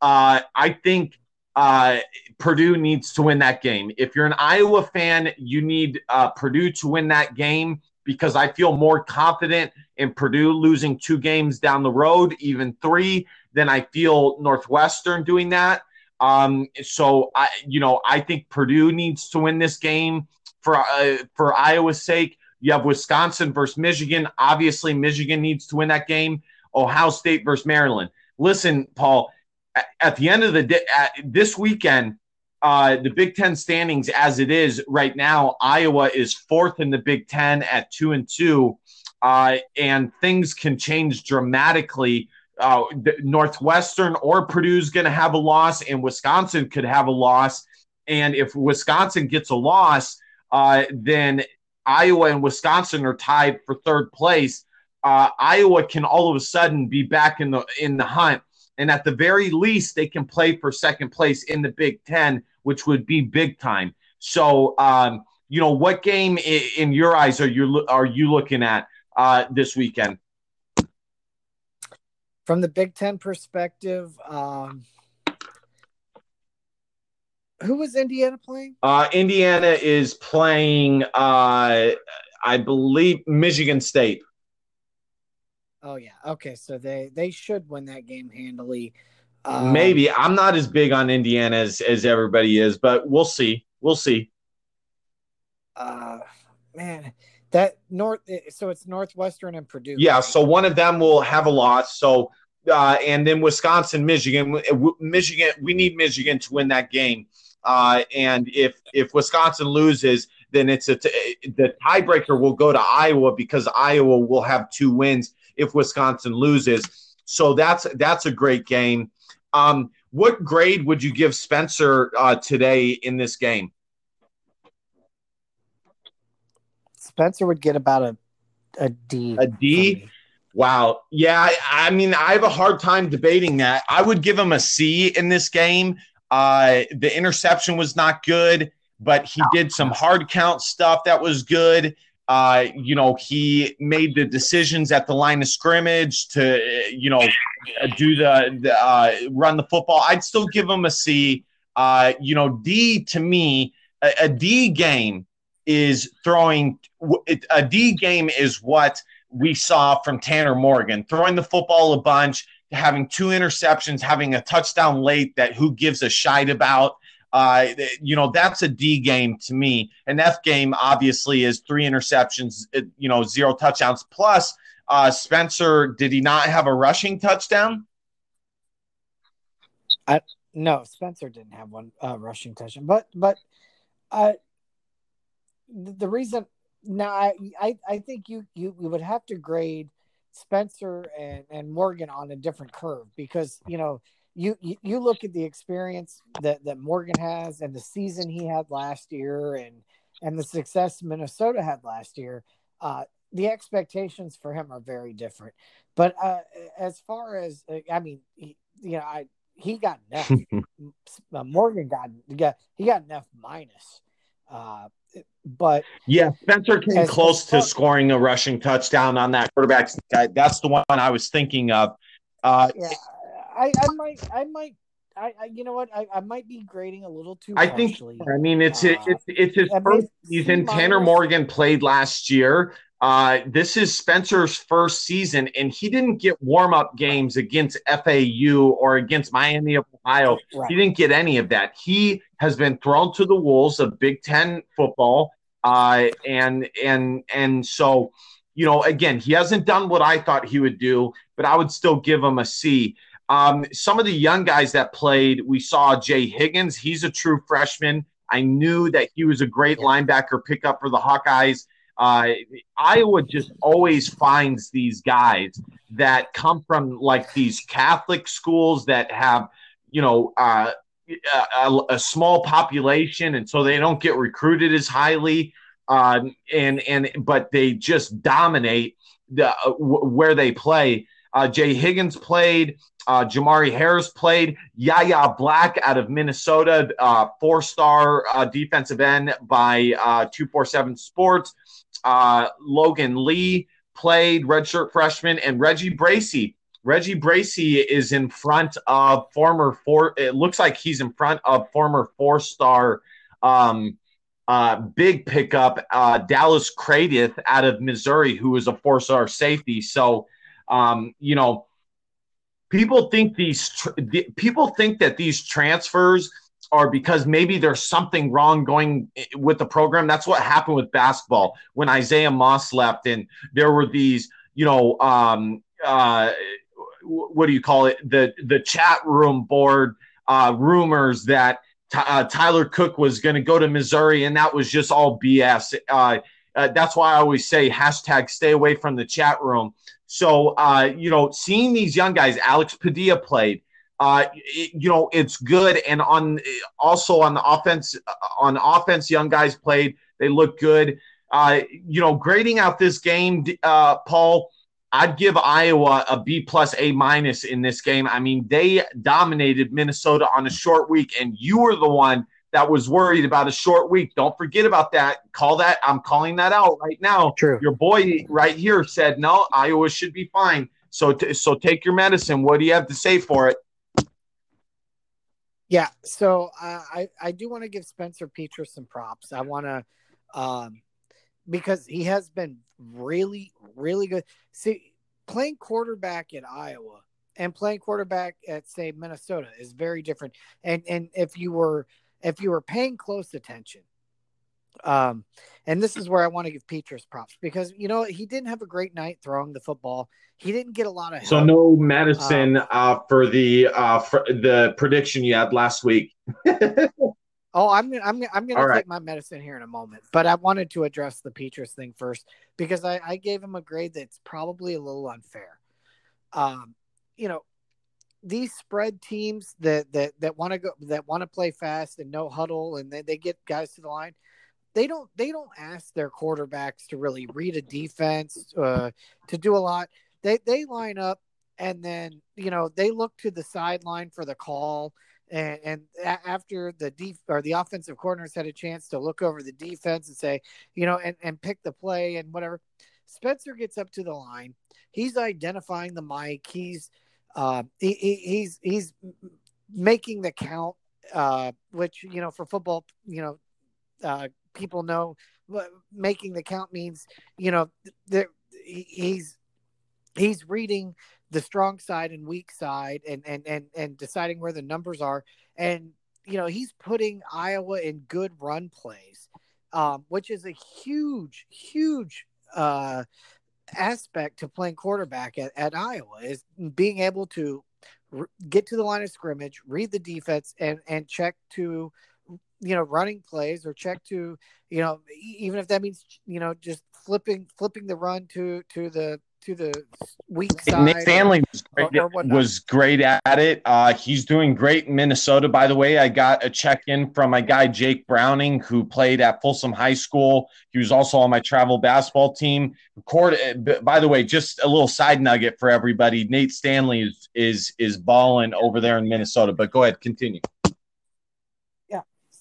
uh, I think uh, Purdue needs to win that game. If you're an Iowa fan, you need uh, Purdue to win that game because I feel more confident in Purdue losing two games down the road, even three, than I feel Northwestern doing that. Um, so I, you know, I think Purdue needs to win this game for uh, for Iowa's sake. You have Wisconsin versus Michigan. Obviously, Michigan needs to win that game. Ohio State versus Maryland. Listen, Paul. At the end of the day, this weekend, uh, the Big Ten standings as it is right now, Iowa is fourth in the Big Ten at two and two, uh, and things can change dramatically uh, Northwestern or Purdue's going to have a loss, and Wisconsin could have a loss. And if Wisconsin gets a loss, uh, then Iowa and Wisconsin are tied for third place. Uh, Iowa can all of a sudden be back in the in the hunt, and at the very least, they can play for second place in the Big Ten, which would be big time. So, um, you know, what game in, in your eyes are you are you looking at uh, this weekend? from the Big Ten perspective, um, who was Indiana playing? Uh, Indiana is playing, uh, I believe, Michigan State. Oh yeah, okay. So they they should win that game handily. Um, Maybe I'm not as big on Indiana as as everybody is, but we'll see. We'll see. Uh, man, that north. So it's Northwestern and Purdue. Yeah. Right? So one of them will have a loss. So uh, and then Wisconsin, Michigan. Michigan, we need Michigan to win that game. Uh, and if if Wisconsin loses, then it's a t- the tiebreaker will go to Iowa because Iowa will have two wins if Wisconsin loses. So that's that's a great game. Um, what grade would you give Spencer uh, today in this game? Spencer would get about a a D. A D. Wow. Yeah. I, I, mean, I have a hard time debating that. I would give him a C in this game. Uh, the interception was not good, but he did some hard count stuff that was good. Uh, you know, he made the decisions at the line of scrimmage to, you know, do the, the uh, run the football. I'd still give him a C. Uh, you know, D to me, a, a D game is throwing. A D game is what we saw from Tanner Morgan, throwing the football a bunch, having two interceptions, having a touchdown late that who gives a shite about. Uh, you know, that's a D game to me. An F game obviously is three interceptions, uh, you know, zero touchdowns. Plus, uh, Spencer, did he not have a rushing touchdown? I no, Spencer didn't have one uh, rushing touchdown, but but uh, the reason now I, I I think you you you would have to grade Spencer and and Morgan on a different curve because you know you, you look at the experience that that Morgan has and the season he had last year and and the success Minnesota had last year, uh, the expectations for him are very different. But uh, as far as I mean, he, you know, I he got enough. Uh, Morgan got got he got enough minus. Uh, but yeah, Spencer came close to scoring a rushing touchdown on that quarterback. That's the one I was thinking of. Uh, yeah, I, I might, I might, I, I, you know what, I, I might be grading a little too. I harshly. think. I mean, it's uh, it's it's his first season. Tanner Morgan played last year. Uh, this is Spencer's first season, and he didn't get warm up games against FAU or against Miami of Ohio. Right. He didn't get any of that. He has been thrown to the wolves of Big Ten football, uh, and and and so you know, again, he hasn't done what I thought he would do, but I would still give him a C. Um, some of the young guys that played, we saw Jay Higgins. He's a true freshman. I knew that he was a great linebacker pickup for the Hawkeyes. Uh, Iowa just always finds these guys that come from like these Catholic schools that have, you know, uh, a, a, small population, and so they don't get recruited as highly. Uh, and and but they just dominate the, w- where they play. Uh, Jay Higgins played. Uh, Jamari Harris played. Yahya Black out of Minnesota, uh, four star uh, defensive end by uh, 247 Sports. Uh, Logan Lee played, redshirt freshman, and Reggie Bracy. Reggie Bracy is in front of former four. It looks like he's in front of former four star um, uh, big pickup, uh, Dallas Craddieth out of Missouri, who is a four star safety. So, um, you know, people think these tr- people think that these transfers are because maybe there's something wrong going with the program. That's what happened with basketball when Isaiah Moss left, and there were these, you know, um, uh, what do you call it? The the chat room board uh, rumors that uh, Tyler Cook was going to go to Missouri, and that was just all BS. Uh, uh, that's why I always say hashtag stay away from the chat room. So, uh, you know, seeing these young guys, Alex Padilla played, uh, it, you know, it's good. And on also on the offense, uh, on offense, young guys played. They look good. Uh, you know, grading out this game, uh, Paul, I'd give Iowa a B plus A minus in this game. I mean, they dominated Minnesota on a short week, and you were the one that was worried about a short week. Don't forget about that. Call that. I'm calling that out right now. True. Your boy right here said no. Iowa should be fine. So t- so take your medicine. What do you have to say for it? Yeah. So uh, I I do want to give Spencer Petras some props. I want to um because he has been really really good. See, playing quarterback at Iowa and playing quarterback at say Minnesota is very different. And and if you were if you were paying close attention, um, and this is where I want to give Petras props because you know he didn't have a great night throwing the football. He didn't get a lot of help. So no medicine um, uh, for the uh, for the prediction you had last week. oh, I'm gonna I'm I'm gonna All take right. my medicine here in a moment, but I wanted to address the Petras thing first because I, I gave him a grade that's probably a little unfair. Um, you know, these spread teams that that that want to go that want to play fast and no huddle and they, they get guys to the line they don't they don't ask their quarterbacks to really read a defense uh, to do a lot they they line up and then you know they look to the sideline for the call and, and after the def or the offensive corners had a chance to look over the defense and say, you know, and, and pick the play and whatever, Spencer gets up to the line. He's identifying the mic. He's uh, he, he, he's he's making the count, uh, which you know for football, you know, uh, people know making the count means you know there he's he's reading the strong side and weak side and and and and deciding where the numbers are. And you know he's putting Iowa in good run plays um, which is a huge huge uh, aspect to playing quarterback at, at Iowa is being able to r- get to the line of scrimmage read the defense and and check to you know running plays or check to you know even if that means you know just flipping flipping the run to to the to the weak side. Nick Stanley was great, or, or was great at it. Uh, he's doing great in Minnesota. By the way, I got a check in from my guy Jake Browning, who played at Folsom High School. He was also on my travel basketball team. Court, by the way, just a little side nugget for everybody. Nate Stanley is is is balling over there in Minnesota. But go ahead, continue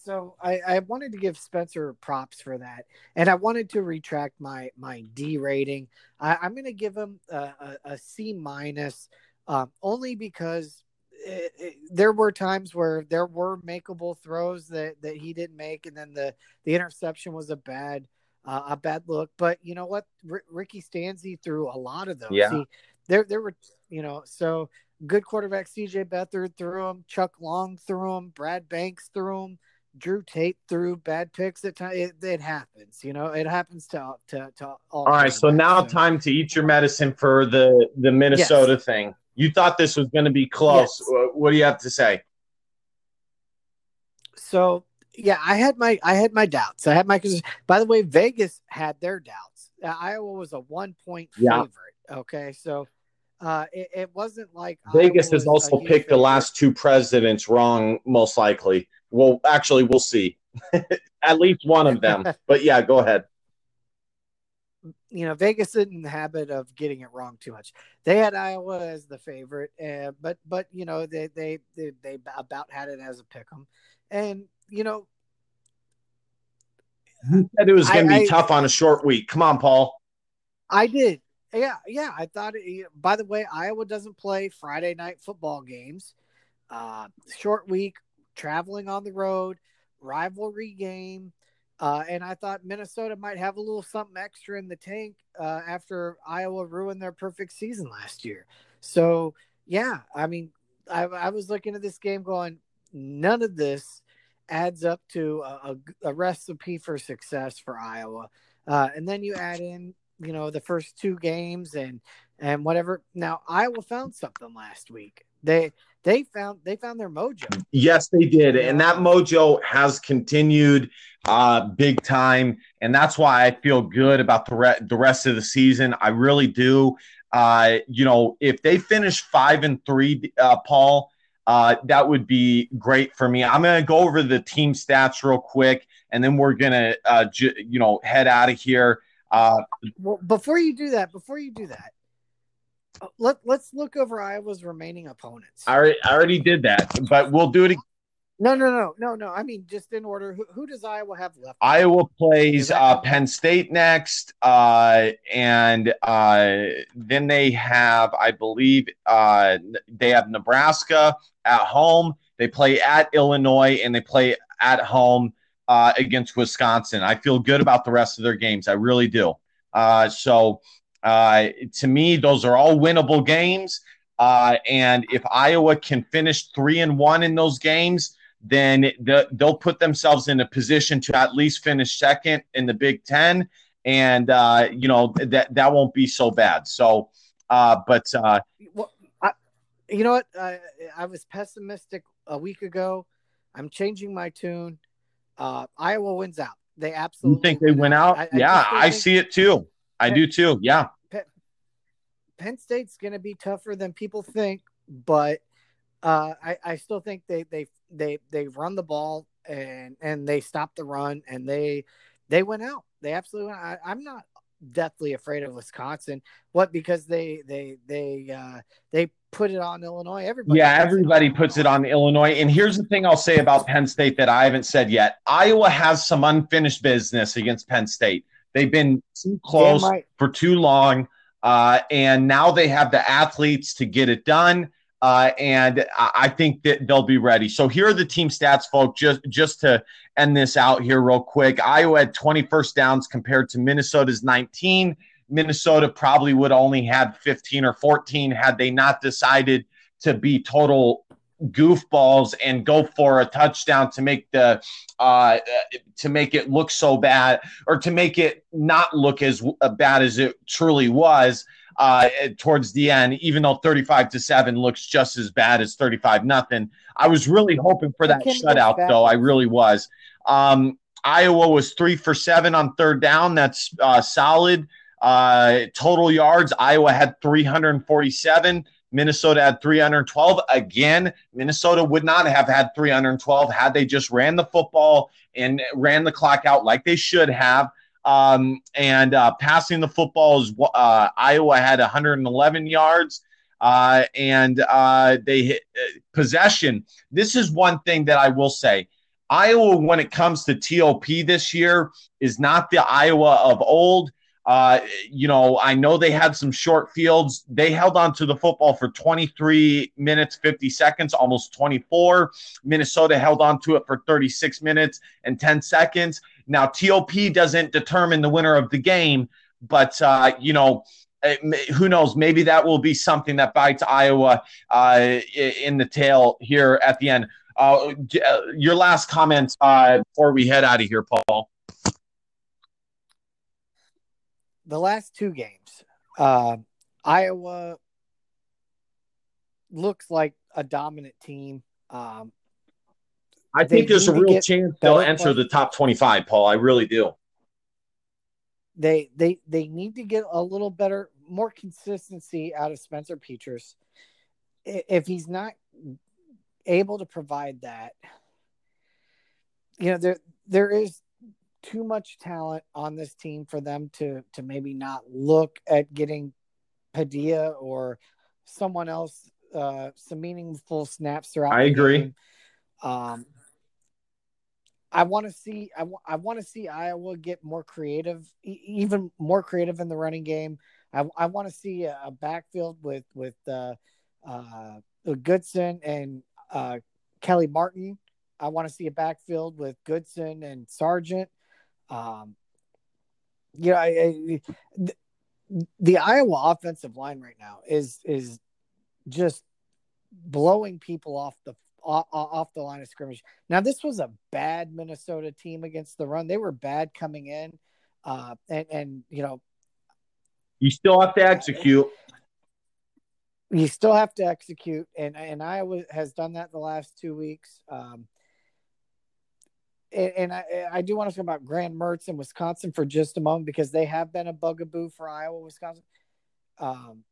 so I, I wanted to give Spencer props for that, and I wanted to retract my my D rating. I, am going to give him a, a, a C minus, um, only because it, it, there were times where there were makeable throws that that he didn't make, and then the the interception was a bad uh, a bad look. But you know what, R- Ricky Stanzi threw a lot of those. Yeah, he, there there were you know so good quarterback CJ Beathard threw him, Chuck Long threw him, Brad Banks threw him. Drew Tate threw bad picks at times. It, it, happens, you know. It happens to to, to all. All right, so now time to eat your medicine for the the Minnesota yes. thing. You thought this was going to be close. Yes. What do you have to say? So yeah, I had my I had my doubts. I had my. By the way, Vegas had their doubts. Uh, Iowa was a one point yeah. favorite. Okay, so uh, it, it, wasn't like Vegas has also picked the last two presidents wrong, most likely. Well, actually, we'll see. At least one of them. but yeah, go ahead. You know, Vegas isn't in the habit of getting it wrong too much. They had Iowa as the favorite, uh, but but you know they, they they they about had it as a pick 'em, and you know. Who said it was going to be I, tough on a short week? Come on, Paul. I did. Yeah, yeah. I thought. It, by the way, Iowa doesn't play Friday night football games. Uh, short week traveling on the road, rivalry game. Uh, and I thought Minnesota might have a little something extra in the tank uh, after Iowa ruined their perfect season last year. So, yeah, I mean, I, I was looking at this game going, none of this adds up to a, a, a recipe for success for Iowa. Uh, and then you add in, you know, the first two games and and whatever. Now Iowa found something last week. They they found they found their mojo. Yes, they did, and that mojo has continued uh, big time, and that's why I feel good about the re- the rest of the season. I really do. Uh, you know, if they finish five and three, uh, Paul, uh, that would be great for me. I'm going to go over the team stats real quick, and then we're going to, uh, ju- you know, head out of here. Uh, well, before you do that, before you do that, let let's look over Iowa's remaining opponents. I already, I already did that, but we'll do it. Again. No, no, no, no, no. I mean, just in order. Who, who does Iowa have left? Iowa plays uh, Penn State next, uh, and uh, then they have, I believe, uh, they have Nebraska at home. They play at Illinois, and they play at home uh, against Wisconsin. I feel good about the rest of their games. I really do. Uh, so uh, to me, those are all winnable games. Uh, and if Iowa can finish three and one in those games, then the, they'll put themselves in a position to at least finish second in the Big Ten, and uh, you know that that won't be so bad. So, uh, but uh, well, I, you know what? I, I was pessimistic a week ago. I'm changing my tune. Uh, Iowa wins out. They absolutely. You think they win out? I, yeah, I see it too. I do too. Yeah. Penn State's going to be tougher than people think, but uh, I, I still think they they they they run the ball and and they stop the run and they they went out. They absolutely. I, I'm not deathly afraid of Wisconsin. What because they they they uh, they put it on Illinois. Everybody, yeah, everybody puts it on Illinois. And here's the thing I'll say about Penn State that I haven't said yet: Iowa has some unfinished business against Penn State. They've been too close right. for too long, uh, and now they have the athletes to get it done. Uh, and I think that they'll be ready. So here are the team stats, folks. Just just to end this out here real quick. Iowa had 20 first downs compared to Minnesota's 19. Minnesota probably would only have 15 or 14 had they not decided to be total goofballs and go for a touchdown to make the uh, to make it look so bad or to make it not look as bad as it truly was uh, towards the end, even though 35 to 7 looks just as bad as 35 nothing. I was really hoping for that shutout, though. I really was. Um, Iowa was three for seven on third down. That's uh, solid. Uh, total yards, Iowa had 347. Minnesota had 312. Again, Minnesota would not have had 312 had they just ran the football and ran the clock out like they should have. Um, and uh, passing the football is uh, Iowa had 111 yards. Uh, and uh, they hit uh, possession. This is one thing that I will say. Iowa, when it comes to TOP this year, is not the Iowa of old. Uh, you know, I know they had some short fields. They held on to the football for 23 minutes, 50 seconds, almost 24. Minnesota held on to it for 36 minutes and 10 seconds. Now, TOP doesn't determine the winner of the game, but, uh, you know, eh, who knows? Maybe that will be something that bites Iowa uh, in the tail here at the end. Uh, uh your last comments before we head out of here, Paul the last two games, uh, Iowa looks like a dominant team. Um, I think there's a real chance they'll enter the top 25, Paul. I really do. They they they need to get a little better, more consistency out of Spencer Petras. If he's not able to provide that, you know, there there is too much talent on this team for them to to maybe not look at getting Padilla or someone else uh, some meaningful snaps throughout. I agree. Um, I want to see I, w- I want to see Iowa get more creative, e- even more creative in the running game. I, I want to see a, a, backfield with with uh, uh, Goodson and uh, Kelly Martin. I want to see a backfield with Goodson and Sargent. Um, you know, I, I, the, the Iowa offensive line right now is is just blowing people off the off, off the line of scrimmage. Now, this was a bad Minnesota team against the run. They were bad coming in, uh, and and you know, you still have to execute. You still have to execute, and and Iowa has done that the last two weeks. Um, and, and I, I, do want to talk about Graham Mertz in Wisconsin for just a moment because they have been a bugaboo for Iowa, Wisconsin. Um,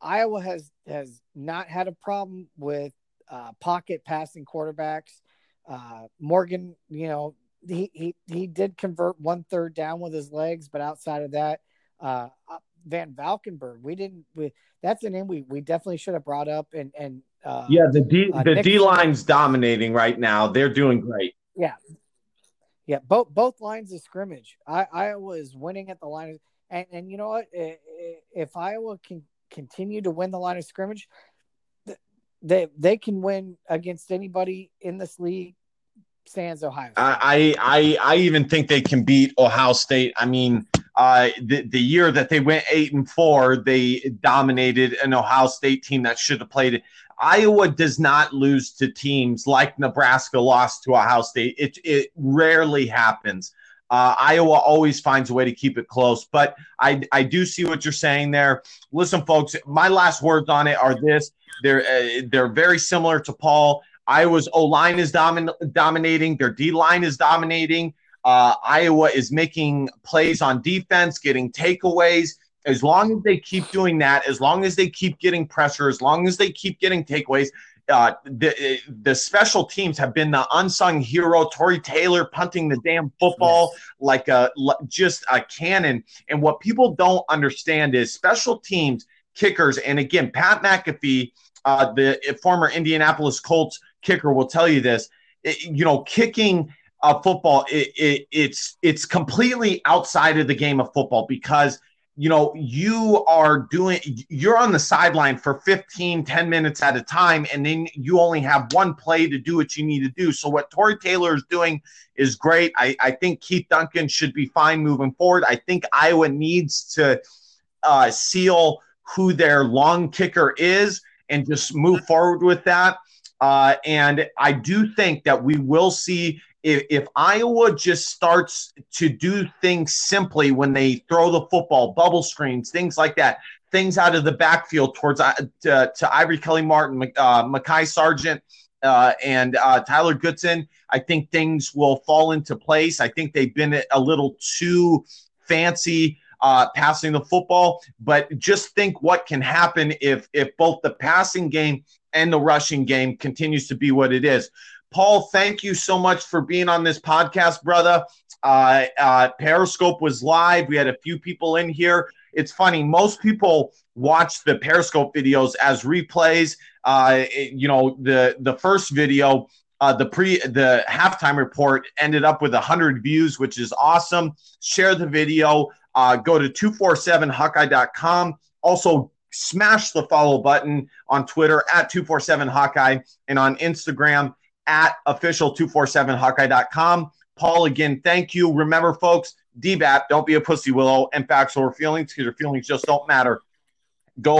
Iowa has has not had a problem with uh, pocket passing quarterbacks. Uh, Morgan, you know, he, he he did convert one third down with his legs, but outside of that, uh, uh VanValkenburg, we didn't. We, that's a name we, we definitely should have brought up. And and uh, yeah, the D uh, the D line's dominating right now. They're doing great. Yeah, yeah. Both both lines of scrimmage. I, Iowa is winning at the line, of, and and you know what? If Iowa can continue to win the line of scrimmage, they they can win against anybody in this league. Stands Ohio. I, I I even think they can beat Ohio State. I mean, uh, the the year that they went eight and four, they dominated an Ohio State team that should have played Iowa does not lose to teams like Nebraska lost to Ohio State. It, it rarely happens. Uh, Iowa always finds a way to keep it close, but I, I do see what you're saying there. Listen, folks, my last words on it are this: they're uh, they're very similar to Paul. Iowa's O line is domin- dominating, their D line is dominating. Uh, Iowa is making plays on defense, getting takeaways as long as they keep doing that, as long as they keep getting pressure, as long as they keep getting takeaways, uh, the the special teams have been the unsung hero. Tory Taylor punting the damn football yes. like a just a cannon. And what people don't understand is special teams kickers. And again, Pat McAfee, uh, the former Indianapolis Colts kicker, will tell you this. It, you know, kicking a football, it, it, it's it's completely outside of the game of football because you know you are doing you're on the sideline for 15 10 minutes at a time and then you only have one play to do what you need to do. So what Tory Taylor is doing is great. I, I think Keith Duncan should be fine moving forward. I think Iowa needs to uh, seal who their long kicker is and just move forward with that. Uh, and I do think that we will see if, if Iowa just starts to do things simply when they throw the football, bubble screens, things like that, things out of the backfield towards uh, to, to Ivory Kelly Martin, uh, Mekhi Sargent, uh, and uh, Tyler Goodson, I think things will fall into place. I think they've been a little too fancy uh, passing the football, but just think what can happen if if both the passing game and the rushing game continues to be what it is. Paul, thank you so much for being on this podcast, brother. Uh, uh, Periscope was live. We had a few people in here. It's funny, most people watch the Periscope videos as replays. Uh, it, you know, the the first video, uh, the pre the halftime report ended up with hundred views, which is awesome. Share the video. Uh, go to 247hawkeye.com. Also, smash the follow button on Twitter at 247hawkeye and on Instagram at official247hawkeye.com. Paul, again, thank you. Remember, folks, DBAP, don't be a pussy willow, and facts over feelings because your feelings just don't matter. Go